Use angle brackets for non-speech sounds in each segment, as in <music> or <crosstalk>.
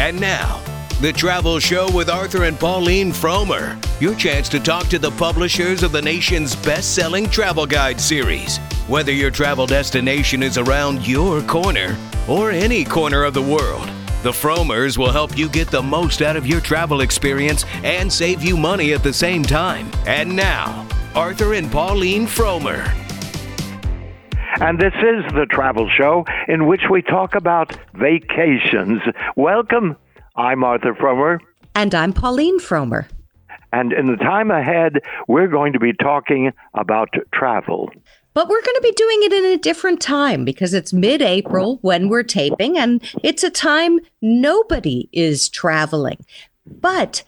And now, the Travel Show with Arthur and Pauline Frommer. Your chance to talk to the publishers of the nation's best selling travel guide series. Whether your travel destination is around your corner or any corner of the world, the Frommers will help you get the most out of your travel experience and save you money at the same time. And now, Arthur and Pauline Frommer. And this is the travel show in which we talk about vacations. Welcome. I'm Arthur Frommer. And I'm Pauline Frommer. And in the time ahead, we're going to be talking about travel. But we're going to be doing it in a different time because it's mid April when we're taping, and it's a time nobody is traveling. But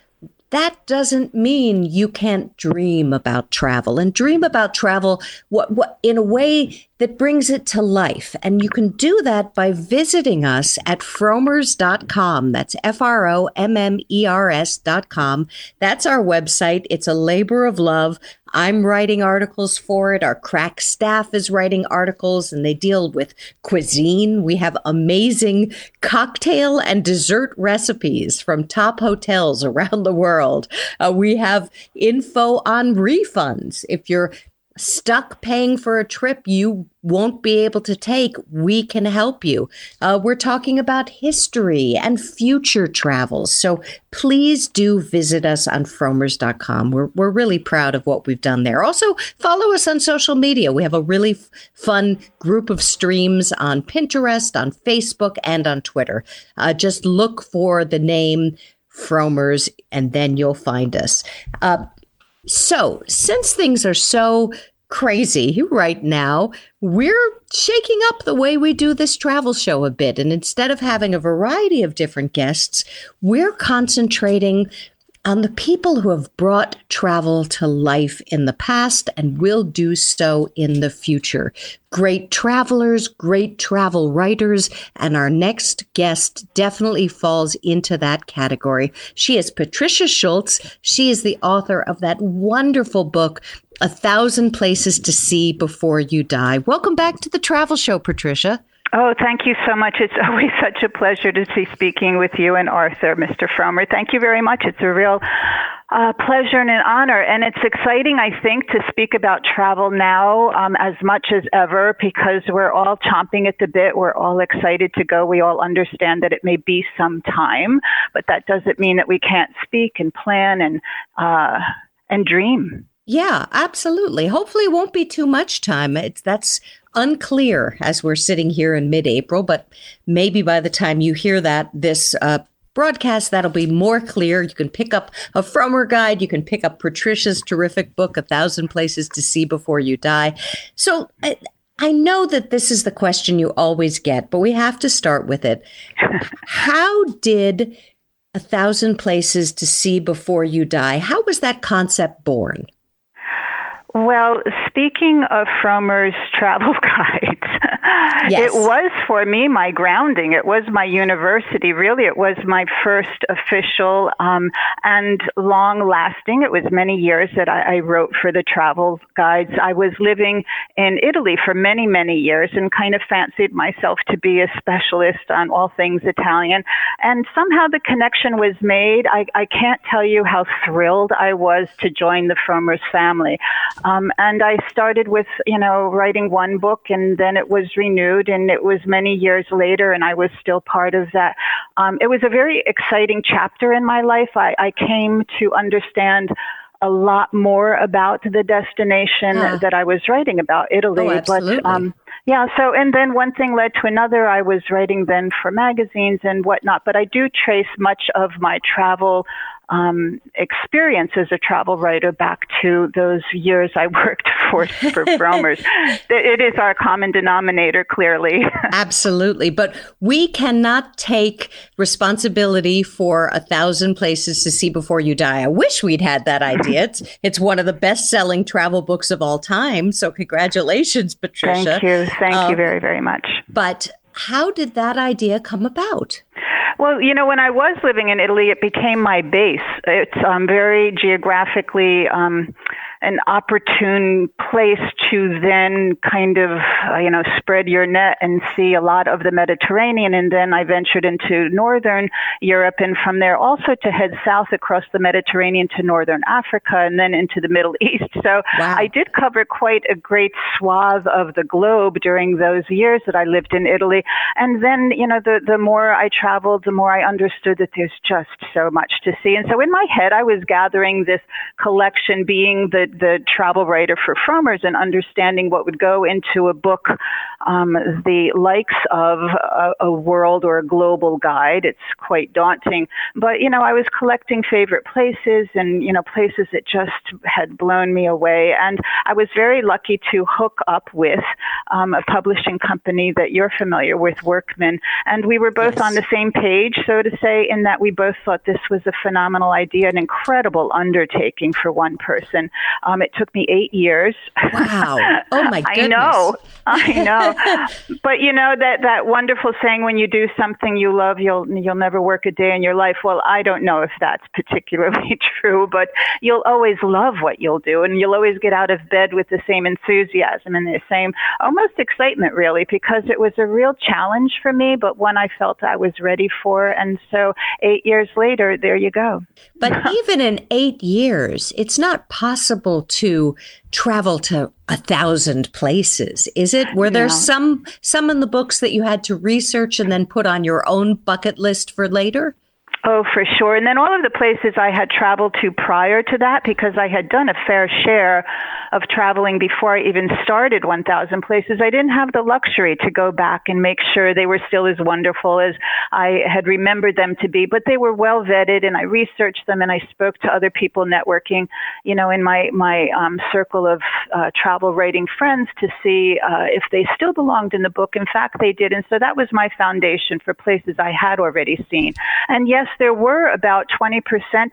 that doesn't mean you can't dream about travel and dream about travel what, what, in a way that brings it to life. And you can do that by visiting us at frommers.com. That's F R O M M E R S.com. That's our website. It's a labor of love. I'm writing articles for it. Our crack staff is writing articles and they deal with cuisine. We have amazing cocktail and dessert recipes from top hotels <laughs> around the world. Uh, we have info on refunds. If you're stuck paying for a trip you won't be able to take, we can help you. Uh, we're talking about history and future travels. So please do visit us on frommers.com. We're, we're really proud of what we've done there. Also, follow us on social media. We have a really f- fun group of streams on Pinterest, on Facebook, and on Twitter. Uh, just look for the name Frommers and then you'll find us. Uh, so, since things are so crazy right now, we're shaking up the way we do this travel show a bit. And instead of having a variety of different guests, we're concentrating on the people who have brought travel to life in the past and will do so in the future. Great travelers, great travel writers, and our next guest definitely falls into that category. She is Patricia Schultz. She is the author of that wonderful book, A Thousand Places to See Before You Die. Welcome back to the Travel Show, Patricia. Oh, thank you so much. It's <laughs> always such a pleasure to be speaking with you and Arthur, Mr. Frommer. Thank you very much. It's a real uh, pleasure and an honor. And it's exciting, I think, to speak about travel now um, as much as ever because we're all chomping at the bit. We're all excited to go. We all understand that it may be some time, but that doesn't mean that we can't speak and plan and uh, and dream. Yeah, absolutely. Hopefully, it won't be too much time. It's that's unclear as we're sitting here in mid April, but maybe by the time you hear that, this uh, broadcast, that'll be more clear. You can pick up a Frommer guide. You can pick up Patricia's terrific book, A Thousand Places to See Before You Die. So I, I know that this is the question you always get, but we have to start with it. How did A Thousand Places to See Before You Die, how was that concept born? Well, speaking of Frommer's <laughs> travel guides, yes. it was for me my grounding. It was my university. Really, it was my first official um, and long lasting. It was many years that I, I wrote for the travel guides. I was living in Italy for many, many years and kind of fancied myself to be a specialist on all things Italian. And somehow the connection was made. I, I can't tell you how thrilled I was to join the Frommer's family. Um, and I started with, you know, writing one book and then it was renewed and it was many years later and I was still part of that. Um, it was a very exciting chapter in my life. I, I came to understand a lot more about the destination uh. that I was writing about, Italy. Oh, absolutely. But, um, yeah, so, and then one thing led to another. I was writing then for magazines and whatnot, but I do trace much of my travel um, experience as a travel writer back to those years I <laughs> worked for for Frommers. <laughs> it is our common denominator, clearly. <laughs> Absolutely, but we cannot take responsibility for a thousand places to see before you die. I wish we'd had that idea. It's it's one of the best selling travel books of all time. So congratulations, Patricia. Thank you. Thank um, you very very much. But how did that idea come about? Well, you know, when I was living in Italy, it became my base. It's um, very geographically um, an opportune place to then kind of, uh, you know, spread your net and see a lot of the Mediterranean. And then I ventured into northern Europe and from there also to head south across the Mediterranean to northern Africa and then into the Middle <laughs> East. So wow. I did cover quite a great swath of the globe during those years that I lived in Italy. And then, you know, the, the more I traveled, the more I understood that there's just so much to see. And so in my head, I was gathering this collection, being the, the travel writer for Frommer's and understanding what would go into a book, um, the likes of a, a world or a global guide. It's quite daunting. But, you know, I was collecting favorite places and, you know, places that just had blown me away. And I was very lucky to hook up with um, a publishing company that you're familiar with, Workman. And we were both yes. on the same page, so to say, in that we both thought this was a phenomenal idea, an incredible undertaking for one person. Um, it took me eight years. Wow. Oh, my <laughs> goodness. I know. I know. But, you know, that, that wonderful saying, when you do something you love, you'll, you'll never work a day in your life. Well, I don't know if that's particularly <laughs> true, but you'll always love what you'll do, and you'll always get out of bed with the same enthusiasm and the same almost excitement, really, because it was a real challenge for me, but one I felt I was ready for. And so eight years later, there you go. But <laughs> even in eight years, it's not possible to travel to a thousand places, is it? Were there some some in the books that you had to research and then put on your own bucket list for later? Oh, for sure. And then all of the places I had traveled to prior to that, because I had done a fair share of traveling before I even started 1,000 Places, I didn't have the luxury to go back and make sure they were still as wonderful as I had remembered them to be. But they were well vetted, and I researched them, and I spoke to other people networking, you know, in my my um, circle of uh, travel writing friends to see uh, if they still belonged in the book. In fact, they did, and so that was my foundation for places I had already seen. And yes, there were about 20%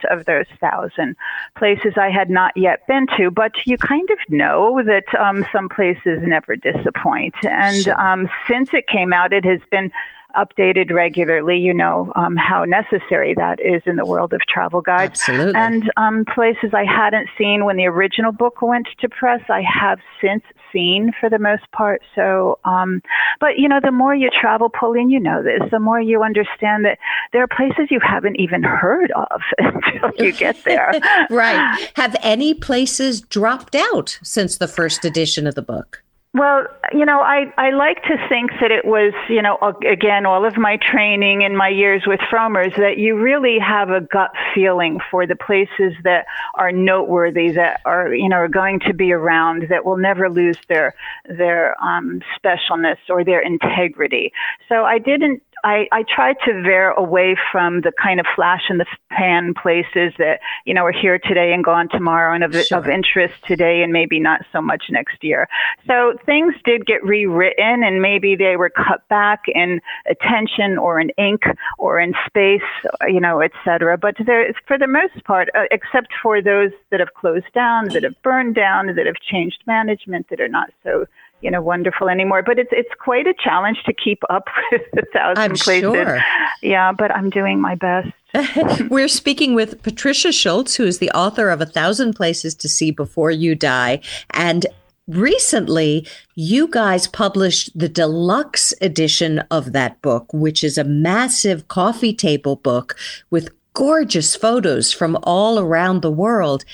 of those thousand places I had not yet been to, but you kind of know that um, some places never disappoint. And um, since it came out, it has been updated regularly. You know um, how necessary that is in the world of travel guides. Absolutely. And um, places I hadn't seen when the original book went to press, I have since seen for the most part. So, um, but you know, the more you travel, Pauline, you know this, the more you understand that there are places you haven't even heard of <laughs> until you get there. <laughs> right. <laughs> Have any places dropped out since the first edition of the book? Well, you know, I, I like to think that it was, you know, again, all of my training and my years with Frommer's that you really have a gut feeling for the places that are noteworthy, that are, you know, are going to be around, that will never lose their their um, specialness or their integrity. So I didn't I, I try to veer away from the kind of flash in the pan places that you know are here today and gone tomorrow and of, sure. of interest today and maybe not so much next year. So things did get rewritten and maybe they were cut back in attention or in ink or in space, you know, etc. But there, for the most part, uh, except for those that have closed down, that have burned down, that have changed management, that are not so you know wonderful anymore but it's it's quite a challenge to keep up <laughs> with a 1000 I'm places sure. yeah but i'm doing my best <laughs> We're speaking with Patricia Schultz, who is the author of A Thousand Places to See Before You Die. And recently, you guys published the deluxe edition of that book, which is a massive coffee table book with gorgeous photos from all around the world.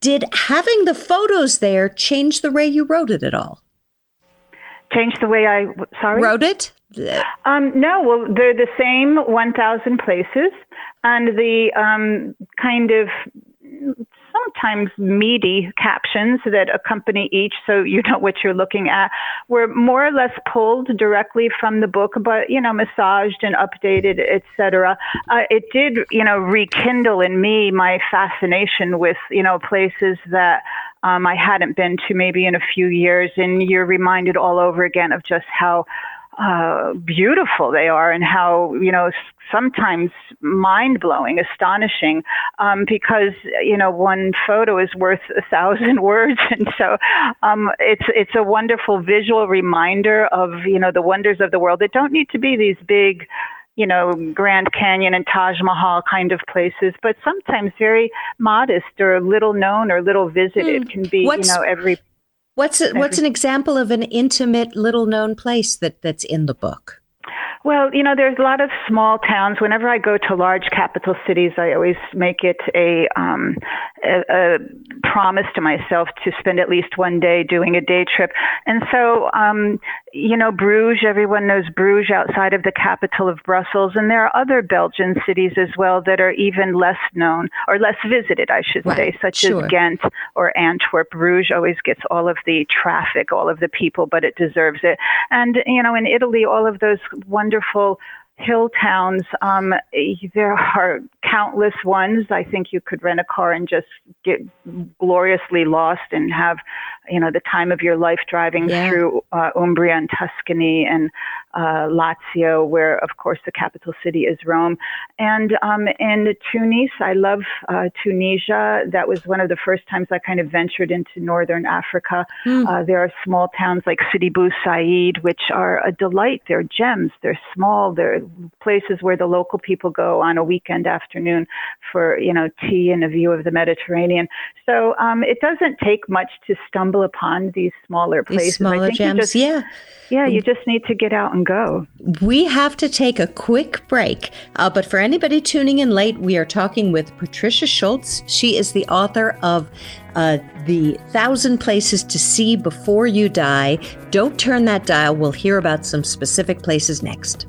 Did having the photos there change the way you wrote it at all? Change the way I sorry wrote it? Um, no, well, they're the same 1,000 places, and the um, kind of sometimes meaty captions that accompany each so you know what you're looking at were more or less pulled directly from the book but you know massaged and updated etc uh, it did you know rekindle in me my fascination with you know places that um, I hadn't been to maybe in a few years, and you're reminded all over again of just how uh, beautiful they are and how you know sometimes mind blowing, astonishing, um, because you know one photo is worth a thousand <laughs> words, and so um, it's it's a wonderful visual reminder of you know the wonders of the world. that don't need to be these big you know, Grand Canyon and Taj Mahal kind of places, but sometimes very modest or little known or little visited mm. can be, what's, you know, every. What's a, every, what's an example of an intimate, little known place that that's in the book? Well, you know, there's a lot of small towns. Whenever I go to large capital cities, I always make it a, um, a, a promise to myself to spend at least one day doing a day trip. And so, um, you know, Bruges, everyone knows Bruges outside of the capital of Brussels. And there are other Belgian cities as well that are even less known or less visited, I should right. say, such sure. as Ghent or Antwerp. Bruges always gets all of the traffic, all of the people, but it deserves it. And, you know, in Italy, all of those wonderful hill towns. Um, there are countless ones. I think you could rent a car and just get gloriously lost and have, you know, the time of your life driving yeah. through uh, Umbria and Tuscany and uh, Lazio, where of course the capital city is Rome. And um, in Tunis, I love uh, Tunisia. That was one of the first times I kind of ventured into northern Africa. Mm. there are small towns like Sidi Bou Said, which are a delight. They're gems. They're small. They're places where the local people go on a weekend afternoon for you know tea and a view of the Mediterranean. So um, it doesn't take much to stumble upon these smaller places. These smaller gems, just, yeah. Yeah, you just need to get out and go. We have to take a quick break, uh, but for anybody tuning in late, we are talking with Patricia Schultz. She is the author of uh, The Thousand Places to See Before You Die. Don't turn that dial. We'll hear about some specific places next.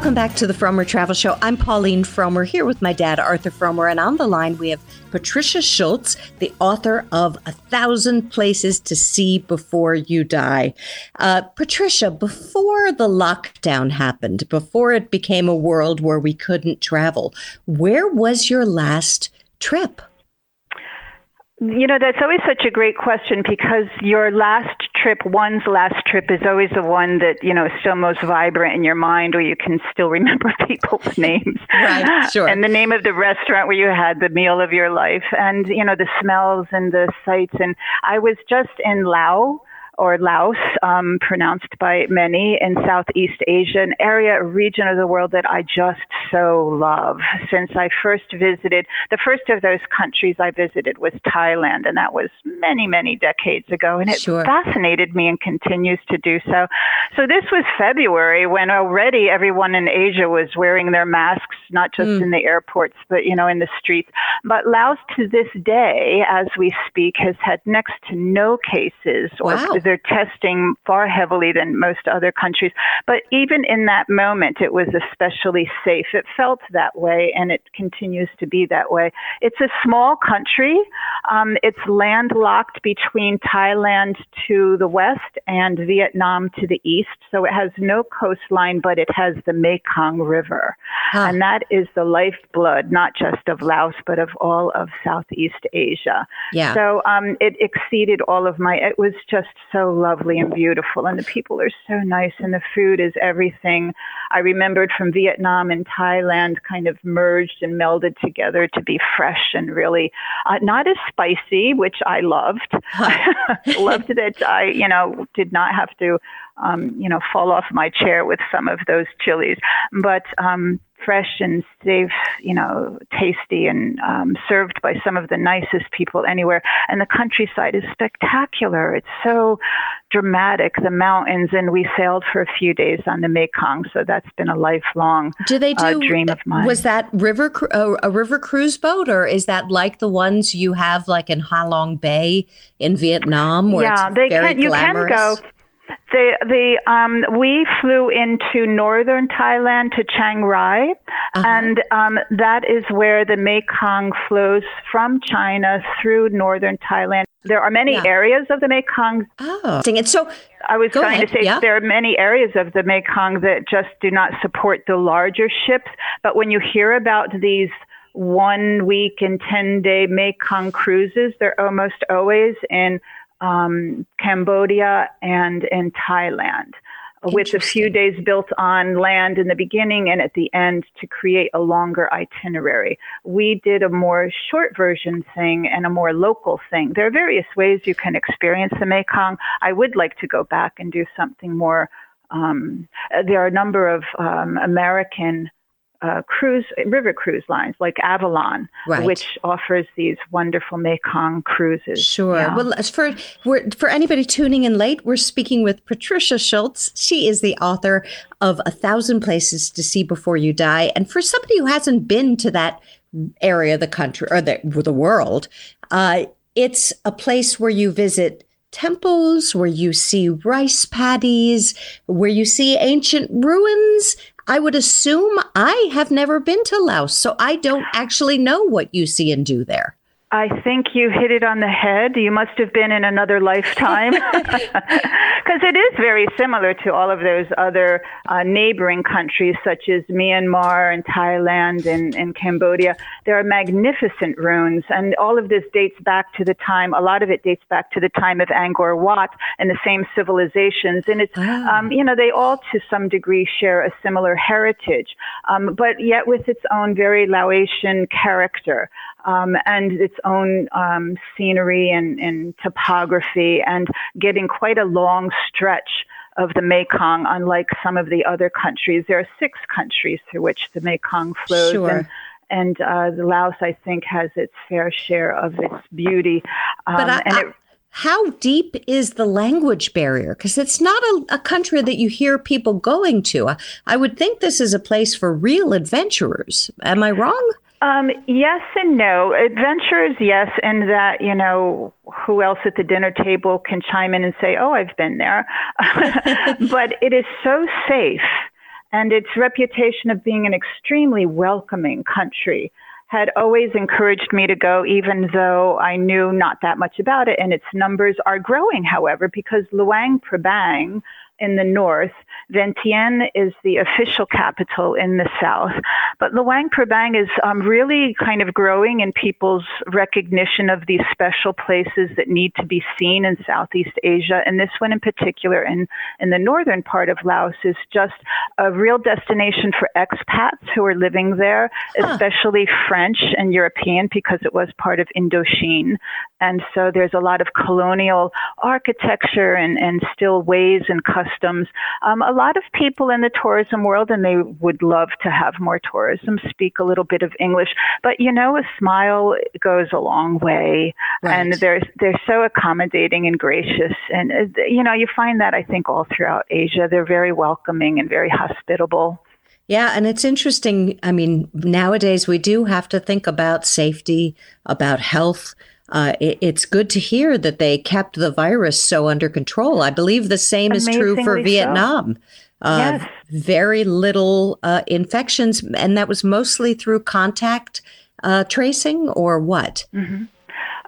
Welcome back to the Frommer Travel Show. I'm Pauline Frommer here with my dad, Arthur Frommer, and on the line we have Patricia Schultz, the author of A Thousand Places to See Before You Die. Uh, Patricia, before the lockdown happened, before it became a world where we couldn't travel, where was your last trip? You know, that's always such a great question because your last trip, one's last trip, is always the one that, you know, is still most vibrant in your mind or you can still remember <laughs> people's <laughs> names. right, sure. And the name of the restaurant where you had the meal of your life and, you know, the smells and the sights. And I was just in Laos or Laos, um, pronounced by many in Southeast Asia, an area, a region of the world that I just so love. Since I first visited, the first of those countries I visited was Thailand, and that was many, many decades ago, and it sure. fascinated me and continues to do so. So this was February when already everyone in Asia was wearing their masks, not just mm. in the airports, but you know, in the streets. But Laos to this day, as we speak, has had next to no cases or wow they're testing far heavily than most other countries. But even in that moment, it was especially safe. It felt that way, and it continues to be that way. It's a small country. Um, it's landlocked between Thailand to the west and Vietnam to the east. So it has no coastline, but it has the Mekong River. Huh. And that is the lifeblood, not just of Laos, but of all of Southeast Asia. Yeah. So um, it exceeded all of my, it was just so so lovely and beautiful, and the people are so nice, and the food is everything I remembered from Vietnam and Thailand, kind of merged and melded together to be fresh and really uh, not as spicy, which I loved. <laughs> loved that I, you know, did not have to, um, you know, fall off my chair with some of those chilies, but. Um, fresh and safe, you know, tasty and um, served by some of the nicest people anywhere. And the countryside is spectacular. It's so dramatic, the mountains, and we sailed for a few days on the Mekong. So that's been a lifelong do they do, uh, dream of mine. Was that river uh, a river cruise boat, or is that like the ones you have like in Ha Long Bay in Vietnam? yeah, they can. You can go the the um, we flew into northern Thailand to Chiang Rai, uh-huh. and um, that is where the Mekong flows from China through northern Thailand. There are many yeah. areas of the Mekong. Oh, and so I was Go trying ahead. to say yeah. there are many areas of the Mekong that just do not support the larger ships. But when you hear about these one week and 10 day Mekong cruises. They're almost always in um, Cambodia and in Thailand with a few days built on land in the beginning and at the end to create a longer itinerary. We did a more short version thing and a more local thing. There are various ways you can experience the Mekong. I would like to go back and do something more. Um, there are a number of um, American uh, cruise river cruise lines like Avalon, right. which offers these wonderful Mekong cruises. Sure. Yeah. Well, for for anybody tuning in late, we're speaking with Patricia Schultz. She is the author of A Thousand Places to See Before You Die, and for somebody who hasn't been to that area of the country or the the world, uh, it's a place where you visit temples, where you see rice paddies, where you see ancient ruins, I would assume I have never been to Laos, so I don't actually know what you see and do there. I think you hit it on the head. You must have been in another lifetime. <laughs> <laughs> Because it is very similar to all of those other uh, neighboring countries, such as Myanmar and Thailand and, and Cambodia. There are magnificent ruins, and all of this dates back to the time, a lot of it dates back to the time of Angkor Wat and the same civilizations. And it's, oh. um, you know, they all to some degree share a similar heritage, um, but yet with its own very Laotian character um, and its own um, scenery and, and topography, and getting quite a long stretch of the Mekong, unlike some of the other countries. There are six countries through which the Mekong flows. Sure. And, and uh, the Laos, I think, has its fair share of its beauty. Um, but I, and it, how deep is the language barrier? Because it's not a, a, country that you hear people going to. I would think this is a place for real adventurers. Am I wrong? Um, yes and no. Adventures, yes, and that, you know, who else at the dinner table can chime in and say, oh, I've been there. <laughs> but it is so safe, and its reputation of being an extremely welcoming country had always encouraged me to go, even though I knew not that much about it. And its numbers are growing, however, because Luang Prabang, in the north. Vientiane is the official capital in the south. But Luang Prabang is um, really kind of growing in people's recognition of these special places that need to be seen in Southeast Asia. And this one in particular in, in the northern part of Laos is just a real destination for expats who are living there, huh. especially French and European because it was part of Indochine. And so there's a lot of colonial architecture and, and still ways and customs. Um, a lot of people in the tourism world, and they would love to have more tourism, speak a little bit of English. But you know, a smile goes a long way, right. and they're they're so accommodating and gracious. And uh, you know, you find that I think all throughout Asia, they're very welcoming and very hospitable. Yeah, and it's interesting. I mean, nowadays we do have to think about safety, about health uh, it, it's good to hear that they kept the virus so under control. I believe the same is true for Vietnam. So. Uh, yes. Very little uh, infections, and that was mostly through contact uh, tracing or what? Mm-hmm.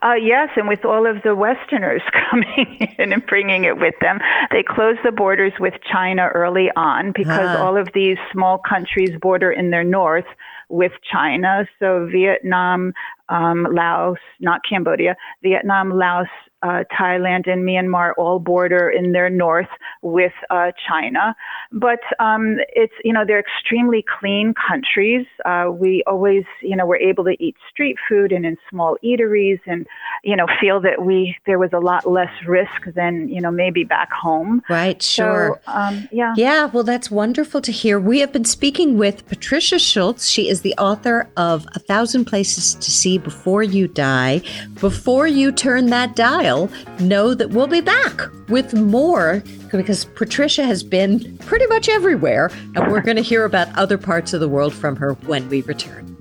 Uh, yes, and with all of the Westerners <laughs> coming in and bringing it with them, they closed the borders with China early on because ah. all of these small countries border in their north with China. So Vietnam, um, Laos, not Cambodia, Vietnam, Laos, uh, Thailand and Myanmar all border in their north with uh, China. But um, it's, you know, they're extremely clean countries. Uh, we always, you know, we're able to eat street food and in small eateries and, you know, feel that we, there was a lot less risk than, you know, maybe back home. Right, sure. So, um, yeah. Yeah, well, that's wonderful to hear. We have been speaking with Patricia Schultz. She is the author of A Thousand Places to See Before You Die. Before you turn that dial, know that we'll be back with more because Patricia has been pretty much everywhere, and we're going to hear about other parts of the world from her when we return.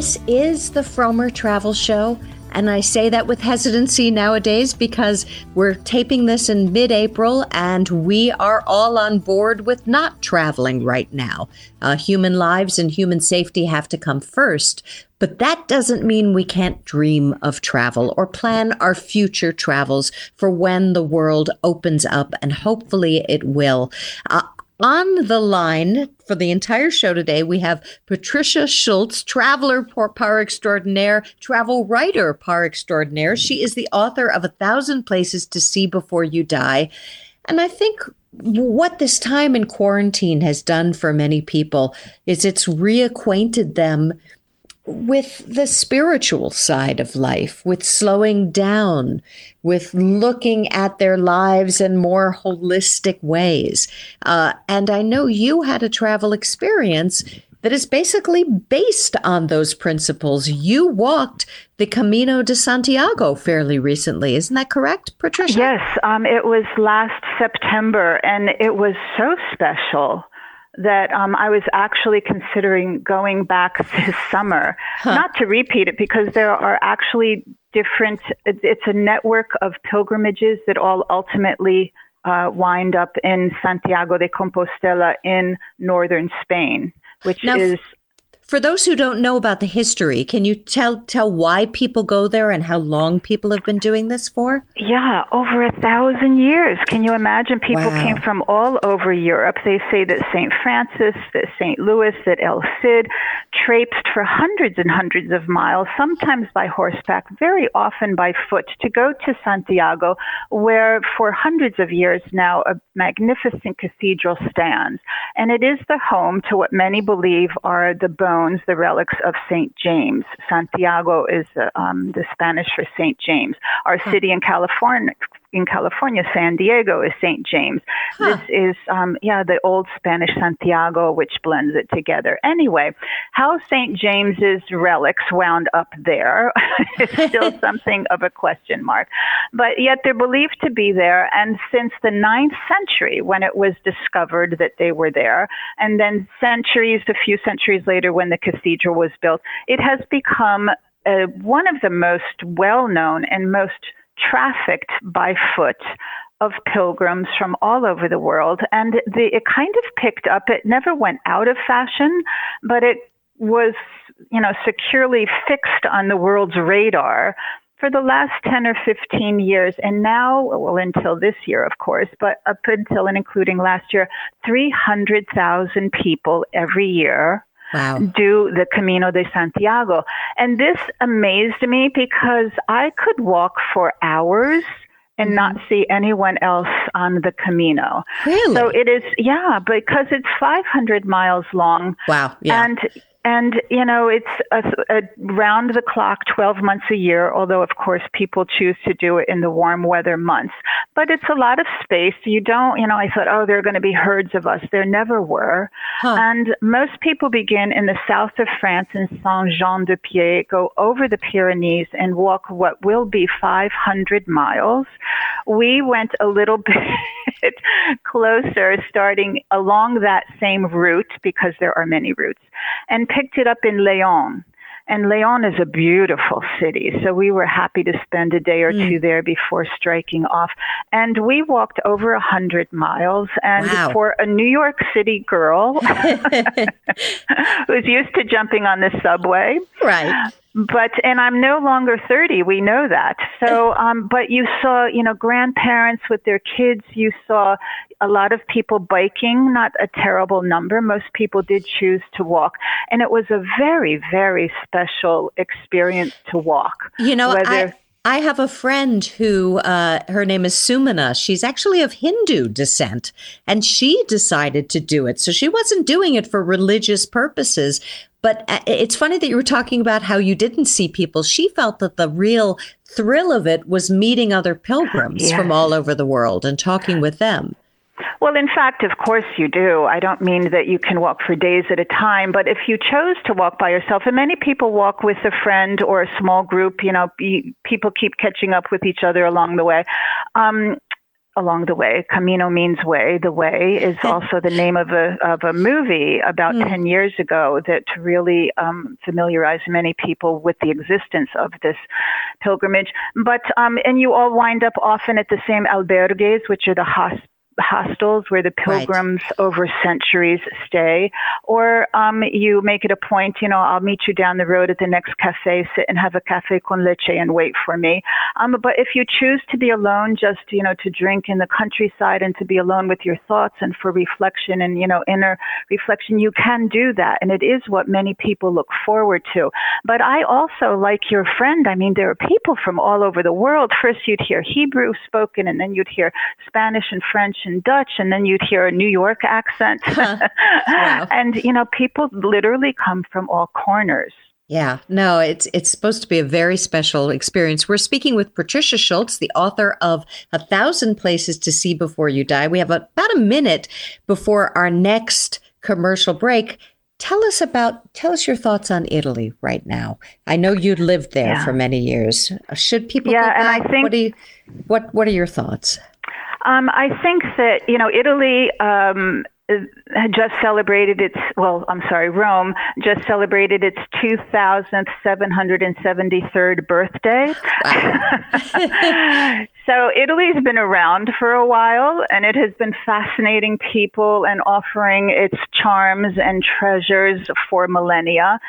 This is the Frommer Travel Show. And I say that with hesitancy nowadays because we're taping this in mid April and we are all on board with not traveling right now. Uh, human lives and human safety have to come first. But that doesn't mean we can't dream of travel or plan our future travels for when the world opens up, and hopefully it will. Uh, on the line for the entire show today, we have Patricia Schultz, traveler par extraordinaire, travel writer par extraordinaire. She is the author of A Thousand Places to See Before You Die. And I think what this time in quarantine has done for many people is it's reacquainted them with the spiritual side of life, with slowing down, with looking at their lives in more holistic ways. Uh, and I know you had a travel experience that is basically based on those principles. You walked the Camino de Santiago fairly recently. Isn't that correct, Patricia? Yes, um, it was last September, and it was so special that um, I was actually considering going back this summer, huh. not to repeat it, because there are actually different, it's a network of pilgrimages that all ultimately uh, wind up in Santiago de Compostela in northern Spain, which now, is for those who don't know about the history, can you tell tell why people go there and how long people have been doing this for? Yeah, over a thousand years. Can you imagine? People wow. came from all over Europe. They say that Saint Francis, that Saint Louis, that El Cid traipsed for hundreds and hundreds of miles, sometimes by horseback, very often by foot, to go to Santiago, where for hundreds of years now a magnificent cathedral stands, and it is the home to what many believe are the bones stones, the relics of St. James. Santiago is uh, um, the Spanish for St. James. Our hmm. city in California, in California, San Diego is St. James. Huh. This is, um, yeah, the old Spanish Santiago, which blends it together. Anyway, how St. James's relics wound up there <laughs> is still <laughs> something of a question mark. But yet they're believed to be there. And since the ninth century, when it was discovered that they were there, and then centuries, a few centuries later, when the cathedral was built, it has become uh, one of the most well known and most trafficked by foot of pilgrims from all over the world. And the, it kind of picked up. It never went out of fashion, but it was, you know, securely fixed on the world's radar for the last 10 or 15 years. And now, well, until this year, of course, but up until and including last year, 300,000 people every year wow. do the Camino de Santiago. And this amazed me because I could walk for hours and not mm-hmm. see anyone else on the Camino. Really? So it is, yeah, because it's 500 miles long. Wow. Yeah. And and, you know, it's a, a round the clock, 12 months a year, although, of course, people choose to do it in the warm weather months. But it's a lot of space. You don't, you know, I thought, oh, there are going to be herds of us. There never were. Huh. And most people begin in the south of France in Saint Jean de Pied, go over the Pyrenees and walk what will be 500 miles. We went a little <laughs> bit closer, starting along that same route because there are many routes and picked it up in Leon. And Leon is a beautiful city, so we were happy to spend a day or mm. two there before striking off. And we walked over a hundred miles. And wow. for a New York City girl <laughs> <laughs> who's used to jumping on the subway, right? But and I'm no longer 30. We know that. So, <laughs> um, but you saw, you know, grandparents with their kids. You saw a lot of people biking. Not a terrible number. Most people did choose to walk, and it was a very, very special experience to walk. You know, Whether, I. I have a friend who, uh, her name is Sumana. She's actually of Hindu descent, and she decided to do it. So she wasn't doing it for religious purposes, but uh, it's funny that you were talking about how you didn't see people. She felt that the real thrill of it was meeting other pilgrims from all over the world and talking with them. Well, in fact, of course you do. I don't mean that you can walk for days at a time, but if you chose to walk by yourself, and many people walk with a friend or a small group, you know, people keep catching up with each other along the way. Um, along the way. Camino means way. The way is also the name of a of a movie about mm. ten years ago that really um, familiarized many people with the existence of this pilgrimage. But um, and you all wind up often at the same albergues, which are the hospitals hostels where the pilgrims right. over centuries stay, or um, you make it a point, you know, I'll meet you down the road at the next cafe, sit and have a cafe con leche and wait for me. Um, but if you choose to be alone, just, you know, to drink in the countryside and to be alone with your thoughts and for reflection and, you know, inner reflection, you can do that. And it is what many people look forward to. But I also, like your friend, I mean, there are people from all over the world. First, you'd hear Hebrew spoken, and then you'd hear Spanish and French and Dutch, and then you'd hear a New York accent. <laughs> wow. And, you know, people literally come from all corners. Yeah, no, it's it's supposed to be a very special experience. We're speaking with Patricia Schultz, the author of A Thousand Places to See Before You Die. We have about a minute before our next commercial break. Tell us about tell us your thoughts on Italy right now. I know you lived there yeah. for many years. Should people? Yeah, and I think what, you, what what are your thoughts? Um, I think that you know Italy um, just celebrated its well i'm sorry rome just celebrated its 2773rd birthday. <laughs> <laughs> so italy's been around for a while and it has been fascinating people and offering its charms and treasures for millennia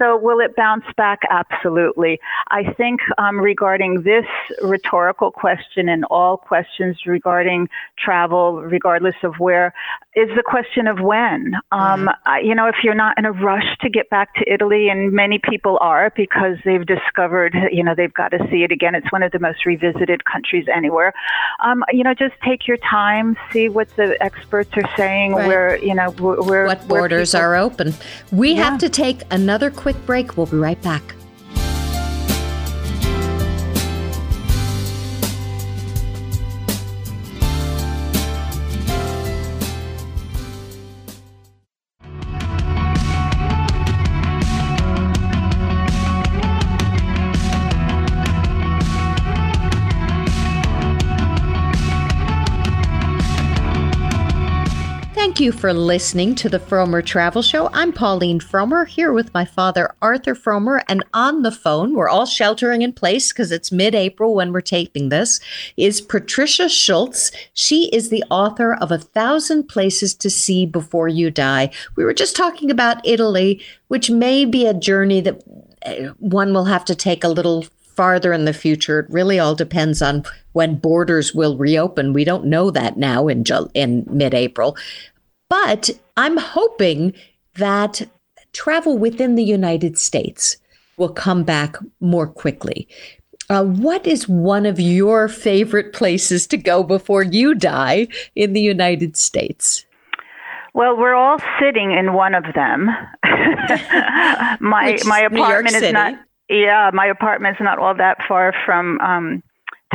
so will it bounce back? Absolutely. I think um, regarding this rhetorical question and all questions regarding travel, regardless of where, is the question of when. Um, mm-hmm. I, you know, if you're not in a rush to get back to Italy, and many people are because they've discovered, you know, they've got to see it again. It's one of the most revisited countries anywhere. Um, you know, just take your time, see what the experts are saying, right. where, you know, where what borders people, are open. We yeah. have to take another quick break. We'll be right back. You for listening to the Frommer Travel Show. I'm Pauline Frommer here with my father, Arthur Frommer, and on the phone, we're all sheltering in place because it's mid April when we're taping this, is Patricia Schultz. She is the author of A Thousand Places to See Before You Die. We were just talking about Italy, which may be a journey that eh, one will have to take a little farther in the future. It really all depends on when borders will reopen. We don't know that now in in mid-April. But I'm hoping that travel within the United States will come back more quickly. Uh, what is one of your favorite places to go before you die in the United States? Well, we're all sitting in one of them. <laughs> my my apartment is not. Yeah, my apartment is not all that far from um,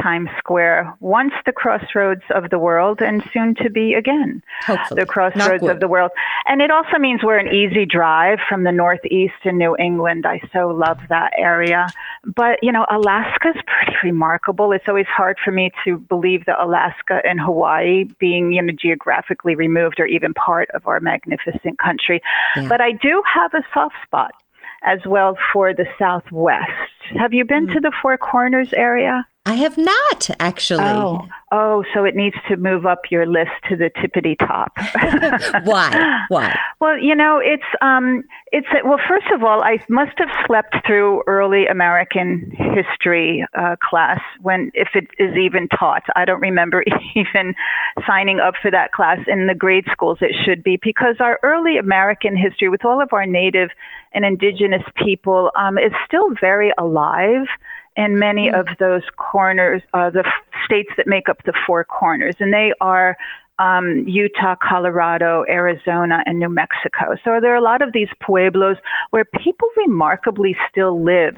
Times Square, once the crossroads of the world, and soon to be again Hopefully. the crossroads of the world. And it also means we're an easy drive from the Northeast in New England. I so love that area. But, you know, Alaska's pretty remarkable. It's always hard for me to believe that Alaska and Hawaii, being, you know, geographically removed, are even part of our magnificent country. Yeah. But I do have a soft spot as well for the Southwest. Have you been mm. to the Four Corners area? I have not actually. Oh, oh, so it needs to move up your list to the tippity top. <laughs> Why? Why? Well, you know, it's um, it's well. First of all, I must have slept through early American history uh, class when, if it is even taught. I don't remember <laughs> even signing up for that class in the grade schools. It should be because our early American history, with all of our native and indigenous people, um, is still very alive in many mm. of those corners, uh, the states that make up the four corners, and they are um, Utah, Colorado, Arizona, and New Mexico. So there are a lot of these pueblos where people remarkably still live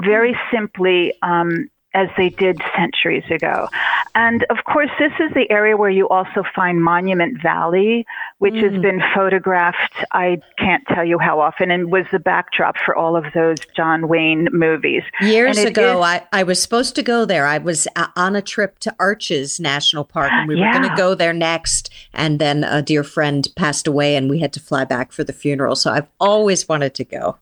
very mm. simply um, as they did centuries ago. And of course, this is the area where you also find Monument Valley, which mm. has been photographed, I can't tell you how often, and was the backdrop for all of those John Wayne movies. Years ago, is, I, I was supposed to go there. I was uh, on a trip to Arches National Park, and we yeah. were going to go there next. And then a dear friend passed away, and we had to fly back for the funeral. So I've always wanted to go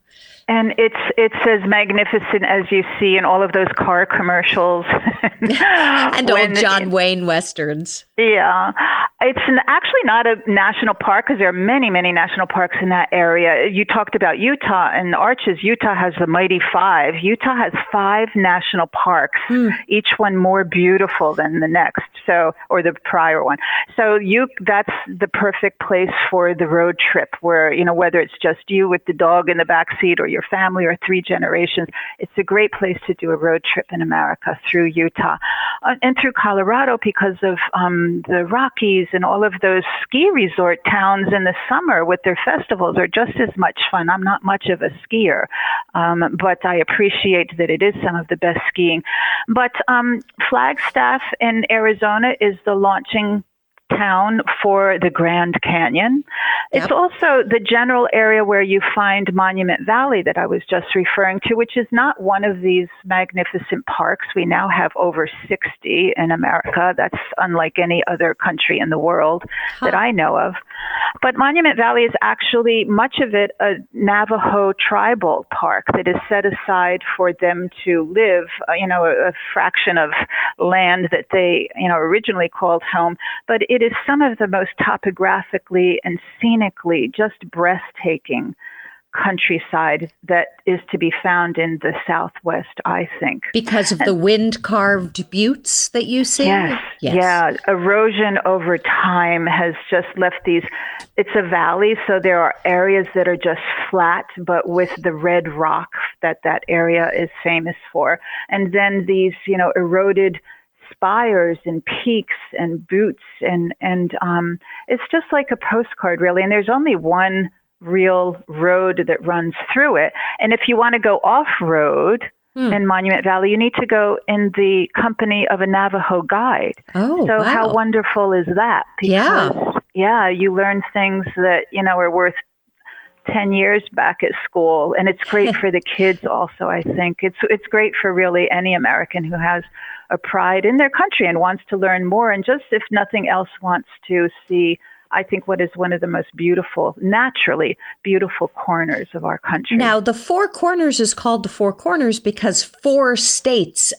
and it's it's as magnificent as you see in all of those car commercials <laughs> and old John Wayne westerns. Yeah, it's an, actually not a national park because there are many many national parks in that area. You talked about Utah and the Arches. Utah has the mighty five. Utah has five national parks, hmm. each one more beautiful than the next. So or the prior one. So you that's the perfect place for the road trip where you know whether it's just you with the dog in the back seat or your your family or three generations. It's a great place to do a road trip in America through Utah uh, and through Colorado because of um, the Rockies and all of those ski resort towns in the summer with their festivals are just as much fun. I'm not much of a skier, um, but I appreciate that it is some of the best skiing. But um, Flagstaff in Arizona is the launching town for the Grand Canyon. Yep. It's also the general area where you find Monument Valley that I was just referring to, which is not one of these magnificent parks. We now have over 60 in America. That's unlike any other country in the world huh. that I know of. But Monument Valley is actually much of it a Navajo tribal park that is set aside for them to live, uh, you know, a, a fraction of land that they, you know, originally called home. But it is some of the most topographically and scenically just breathtaking countryside that is to be found in the southwest, I think. Because of the wind carved buttes that you see? Yes, yes. Yeah. Erosion over time has just left these, it's a valley, so there are areas that are just flat, but with the red rock that that area is famous for. And then these, you know, eroded spires and peaks and buttes and and um, it's just like a postcard really and there's only one real road that runs through it. And if you want to go off road hmm. in Monument Valley you need to go in the company of a Navajo guide. Oh so wow. how wonderful is that? Because, yeah yeah you learn things that you know are worth 10 years back at school. And it's great <laughs> for the kids also i think. It's it's great for really any american who has a pride in their country and wants to learn more and just if nothing else wants to see I think what is one of the most beautiful, naturally beautiful corners of our country. Now, the Four Corners is called the Four Corners because four states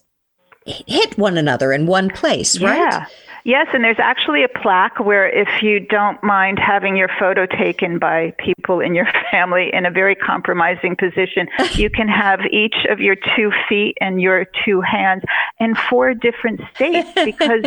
hit one another in one place, right? Yeah. Yes, and there's actually a plaque where if you don't mind having your photo taken by people in your <laughs> family in a very compromising position, <laughs> you can have each of your two feet and your two hands in four different states <laughs> because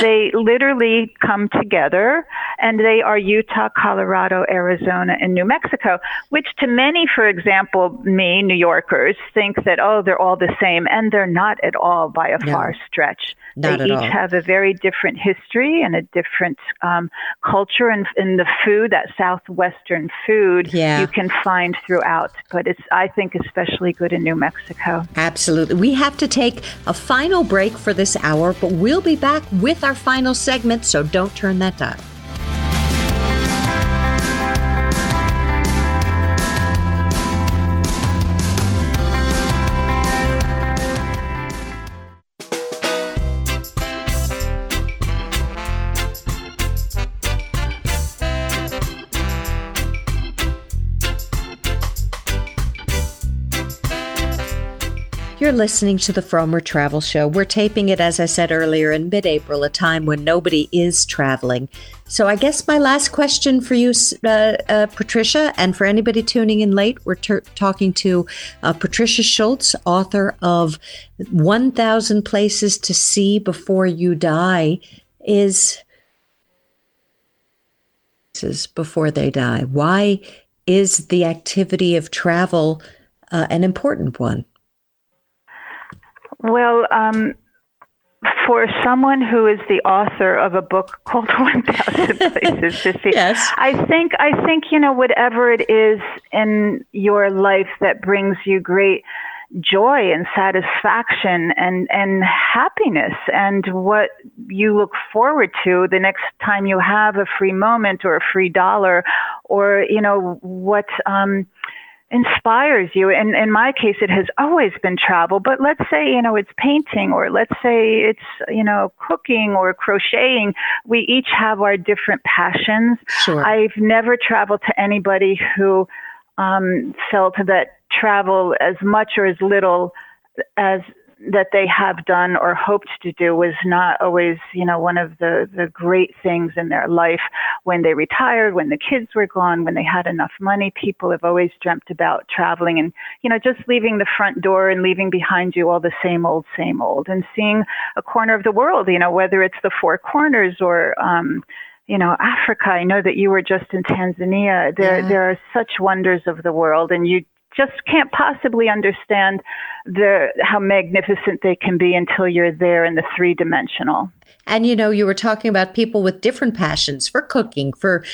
they literally come together and they are Utah, Colorado, Arizona, and New Mexico, which to many, for example, me, New Yorkers, think that, oh, they're all the same, and they're not at all by a no, far stretch. Not they each all. have a very different history and a different um, culture and in the food that southwestern food yeah. you can find throughout but it's i think especially good in new mexico absolutely we have to take a final break for this hour but we'll be back with our final segment so don't turn that dial You're listening to the Frommer Travel Show. We're taping it, as I said earlier, in mid April, a time when nobody is traveling. So, I guess my last question for you, uh, uh, Patricia, and for anybody tuning in late, we're ter- talking to uh, Patricia Schultz, author of 1000 Places to See Before You Die, is before they die. Why is the activity of travel uh, an important one? Well, um, for someone who is the author of a book called <laughs> 1000 places to see yes. i think i think you know whatever it is in your life that brings you great joy and satisfaction and, and happiness and what you look forward to the next time you have a free moment or a free dollar or, you know, what, um, inspires you. And in my case, it has always been travel, but let's say, you know, it's painting or let's say it's, you know, cooking or crocheting. We each have our different passions. Sure. I've never traveled to anybody who um, felt that travel as much or as little as that they have done or hoped to do was not always, you know, one of the, the great things in their life. When they retired, when the kids were gone, when they had enough money, people have always dreamt about traveling and, you know, just leaving the front door and leaving behind you all the same old, same old and seeing a corner of the world, you know, whether it's the four corners or, um, you know, Africa. I know that you were just in Tanzania. There, yeah. there are such wonders of the world, and you just can't possibly understand the how magnificent they can be until you're there in the three dimensional. And you know, you were talking about people with different passions for cooking, for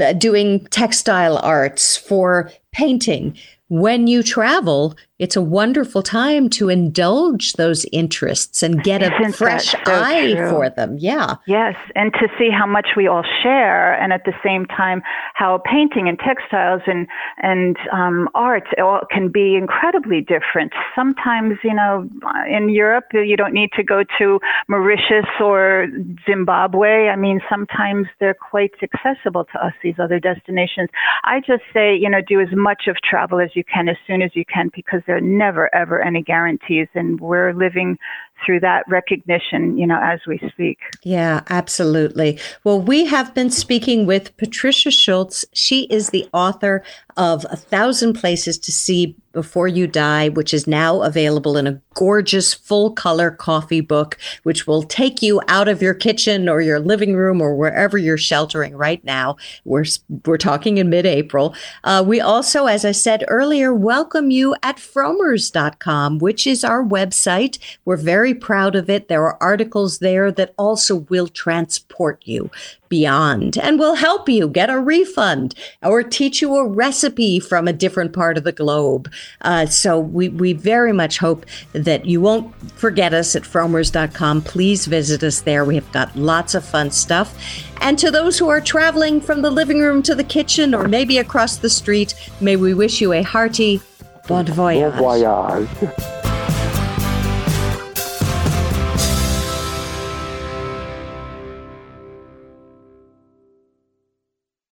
uh, doing textile arts, for painting. When you travel, it's a wonderful time to indulge those interests and get Isn't a fresh so eye true? for them. Yeah. Yes. And to see how much we all share, and at the same time, how painting and textiles and, and um, art all can be incredibly different. Sometimes, you know, in Europe, you don't need to go to Mauritius or Zimbabwe. I mean, sometimes they're quite accessible to us, these other destinations. I just say, you know, do as much of travel as you can as soon as you can because there are never ever any guarantees and we're living through that recognition, you know, as we speak. Yeah, absolutely. Well, we have been speaking with Patricia Schultz. She is the author of A Thousand Places to See Before You Die, which is now available in a gorgeous full color coffee book, which will take you out of your kitchen or your living room or wherever you're sheltering right now. We're, we're talking in mid April. Uh, we also, as I said earlier, welcome you at frommers.com, which is our website. We're very very proud of it. There are articles there that also will transport you beyond and will help you get a refund or teach you a recipe from a different part of the globe. Uh, so we, we very much hope that you won't forget us at frommers.com. Please visit us there. We have got lots of fun stuff. And to those who are traveling from the living room to the kitchen or maybe across the street, may we wish you a hearty bon voyage. Bon voyage. <laughs>